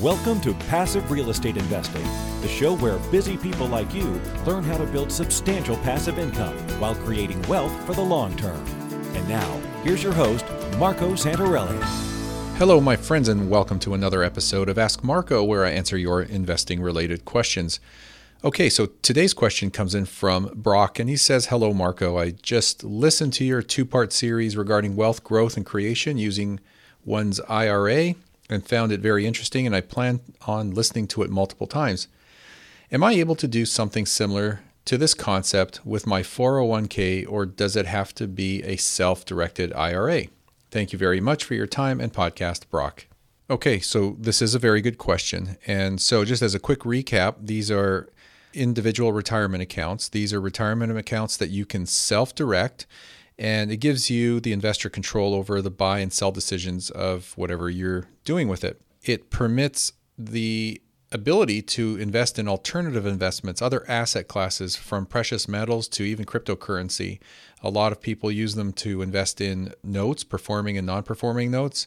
Welcome to Passive Real Estate Investing, the show where busy people like you learn how to build substantial passive income while creating wealth for the long term. And now, here's your host, Marco Santarelli. Hello, my friends, and welcome to another episode of Ask Marco, where I answer your investing related questions. Okay, so today's question comes in from Brock, and he says, Hello, Marco. I just listened to your two part series regarding wealth growth and creation using one's IRA and found it very interesting, and I plan on listening to it multiple times. Am I able to do something similar to this concept with my 401k, or does it have to be a self directed IRA? Thank you very much for your time and podcast, Brock. Okay, so this is a very good question. And so, just as a quick recap, these are individual retirement accounts. These are retirement accounts that you can self direct and it gives you the investor control over the buy and sell decisions of whatever you're doing with it. It permits the ability to invest in alternative investments, other asset classes from precious metals to even cryptocurrency. A lot of people use them to invest in notes, performing and non performing notes.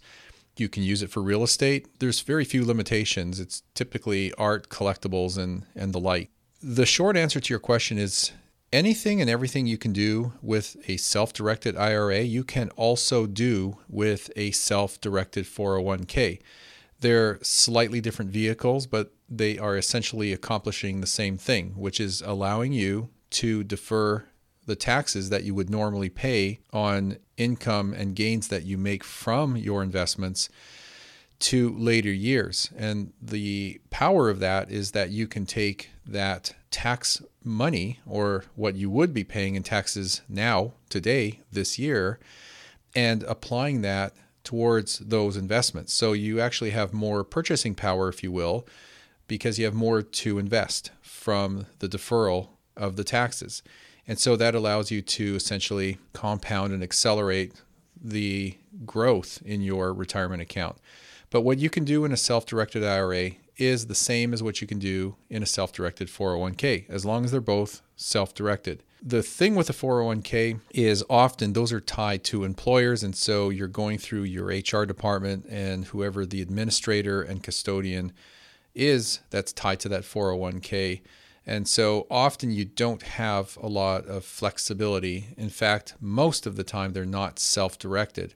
You can use it for real estate. There's very few limitations. It's typically art, collectibles, and, and the like. The short answer to your question is anything and everything you can do with a self directed IRA, you can also do with a self directed 401k. They're slightly different vehicles, but they are essentially accomplishing the same thing, which is allowing you to defer the taxes that you would normally pay on income and gains that you make from your investments to later years. And the power of that is that you can take that tax money or what you would be paying in taxes now, today, this year, and applying that towards those investments. So you actually have more purchasing power, if you will, because you have more to invest from the deferral of the taxes. And so that allows you to essentially compound and accelerate the growth in your retirement account. But what you can do in a self directed IRA is the same as what you can do in a self directed 401k, as long as they're both self directed. The thing with a 401k is often those are tied to employers. And so you're going through your HR department and whoever the administrator and custodian is that's tied to that 401k. And so often you don't have a lot of flexibility. In fact, most of the time they're not self directed.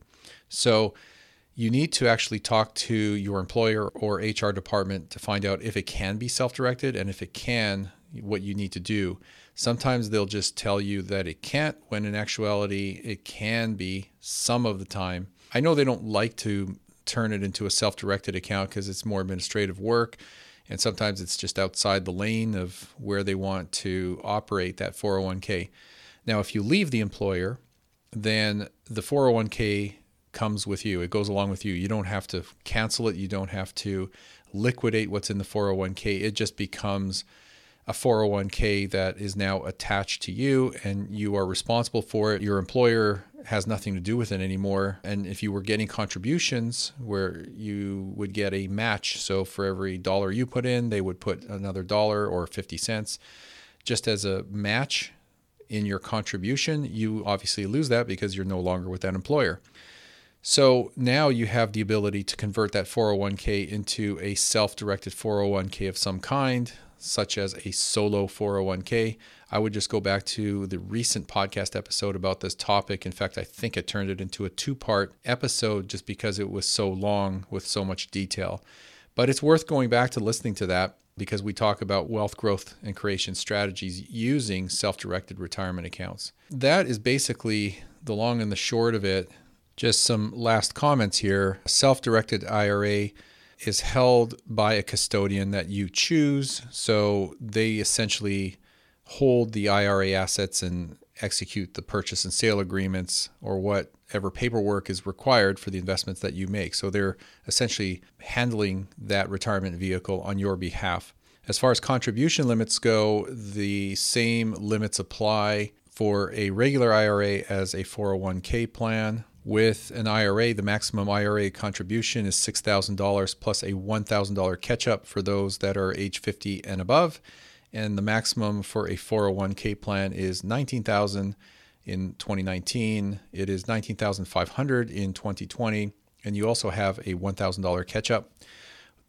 So you need to actually talk to your employer or HR department to find out if it can be self directed and if it can, what you need to do. Sometimes they'll just tell you that it can't, when in actuality, it can be some of the time. I know they don't like to turn it into a self directed account because it's more administrative work. And sometimes it's just outside the lane of where they want to operate that 401k. Now, if you leave the employer, then the 401k comes with you. It goes along with you. You don't have to cancel it. You don't have to liquidate what's in the 401k. It just becomes a 401k that is now attached to you and you are responsible for it. Your employer has nothing to do with it anymore. And if you were getting contributions where you would get a match, so for every dollar you put in, they would put another dollar or 50 cents just as a match in your contribution, you obviously lose that because you're no longer with that employer. So now you have the ability to convert that 401k into a self directed 401k of some kind, such as a solo 401k. I would just go back to the recent podcast episode about this topic. In fact, I think I turned it into a two part episode just because it was so long with so much detail. But it's worth going back to listening to that because we talk about wealth growth and creation strategies using self directed retirement accounts. That is basically the long and the short of it just some last comments here. Self directed IRA is held by a custodian that you choose. So they essentially hold the IRA assets and execute the purchase and sale agreements or whatever paperwork is required for the investments that you make. So they're essentially handling that retirement vehicle on your behalf. As far as contribution limits go, the same limits apply for a regular IRA as a 401k plan. With an IRA, the maximum IRA contribution is $6,000 plus a $1,000 catch up for those that are age 50 and above. And the maximum for a 401k plan is $19,000 in 2019. It is $19,500 in 2020 and you also have a $1,000 catch up.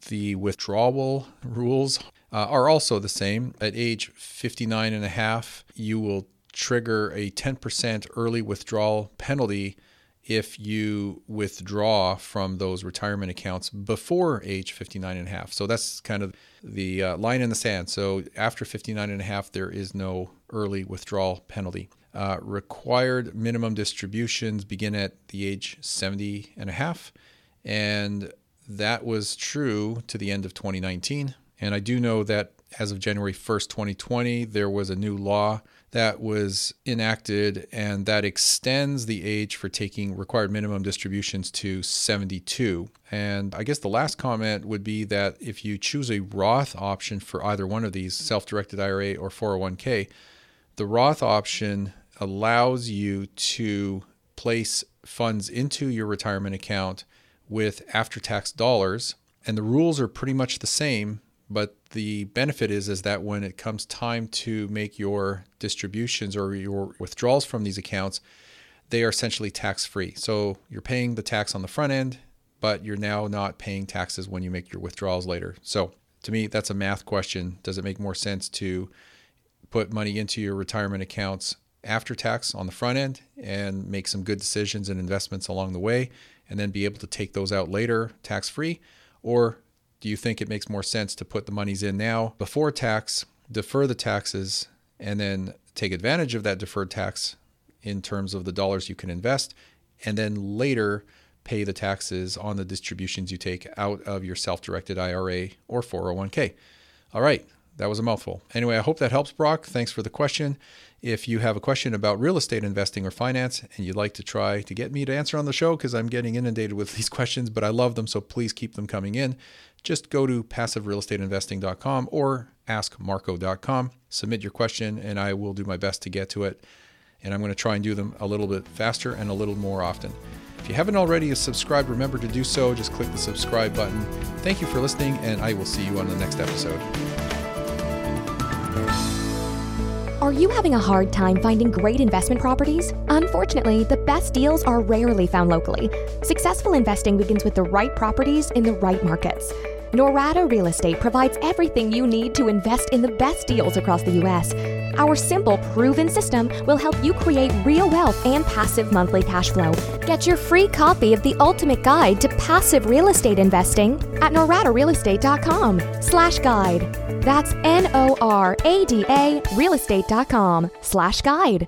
the withdrawal rules uh, are also the same. At age 59 and a half, you will trigger a 10% early withdrawal penalty if you withdraw from those retirement accounts before age 59 and a half. So that's kind of the uh, line in the sand. So after 59 and a half, there is no early withdrawal penalty. Uh, required minimum distributions begin at the age 70 and a half. And that was true to the end of 2019. And I do know that as of January 1st, 2020, there was a new law that was enacted and that extends the age for taking required minimum distributions to 72. And I guess the last comment would be that if you choose a Roth option for either one of these, self directed IRA or 401k, the Roth option allows you to place funds into your retirement account with after tax dollars. And the rules are pretty much the same, but the benefit is is that when it comes time to make your distributions or your withdrawals from these accounts, they are essentially tax free. So you're paying the tax on the front end, but you're now not paying taxes when you make your withdrawals later. So to me, that's a math question. Does it make more sense to put money into your retirement accounts after tax on the front end and make some good decisions and investments along the way and then be able to take those out later tax free? Or do you think it makes more sense to put the monies in now before tax, defer the taxes, and then take advantage of that deferred tax in terms of the dollars you can invest, and then later pay the taxes on the distributions you take out of your self directed IRA or 401k? All right, that was a mouthful. Anyway, I hope that helps, Brock. Thanks for the question. If you have a question about real estate investing or finance and you'd like to try to get me to answer on the show, because I'm getting inundated with these questions, but I love them, so please keep them coming in, just go to passiverealestateinvesting.com or askmarco.com, submit your question, and I will do my best to get to it. And I'm going to try and do them a little bit faster and a little more often. If you haven't already subscribed, remember to do so. Just click the subscribe button. Thank you for listening, and I will see you on the next episode. Are you having a hard time finding great investment properties? Unfortunately, the best deals are rarely found locally. Successful investing begins with the right properties in the right markets. Norada Real Estate provides everything you need to invest in the best deals across the U.S. Our simple, proven system will help you create real wealth and passive monthly cash flow. Get your free copy of the ultimate guide to passive real estate investing at noradarealestate.com slash guide. That's N-O-R-A-D-A realestate.com slash guide.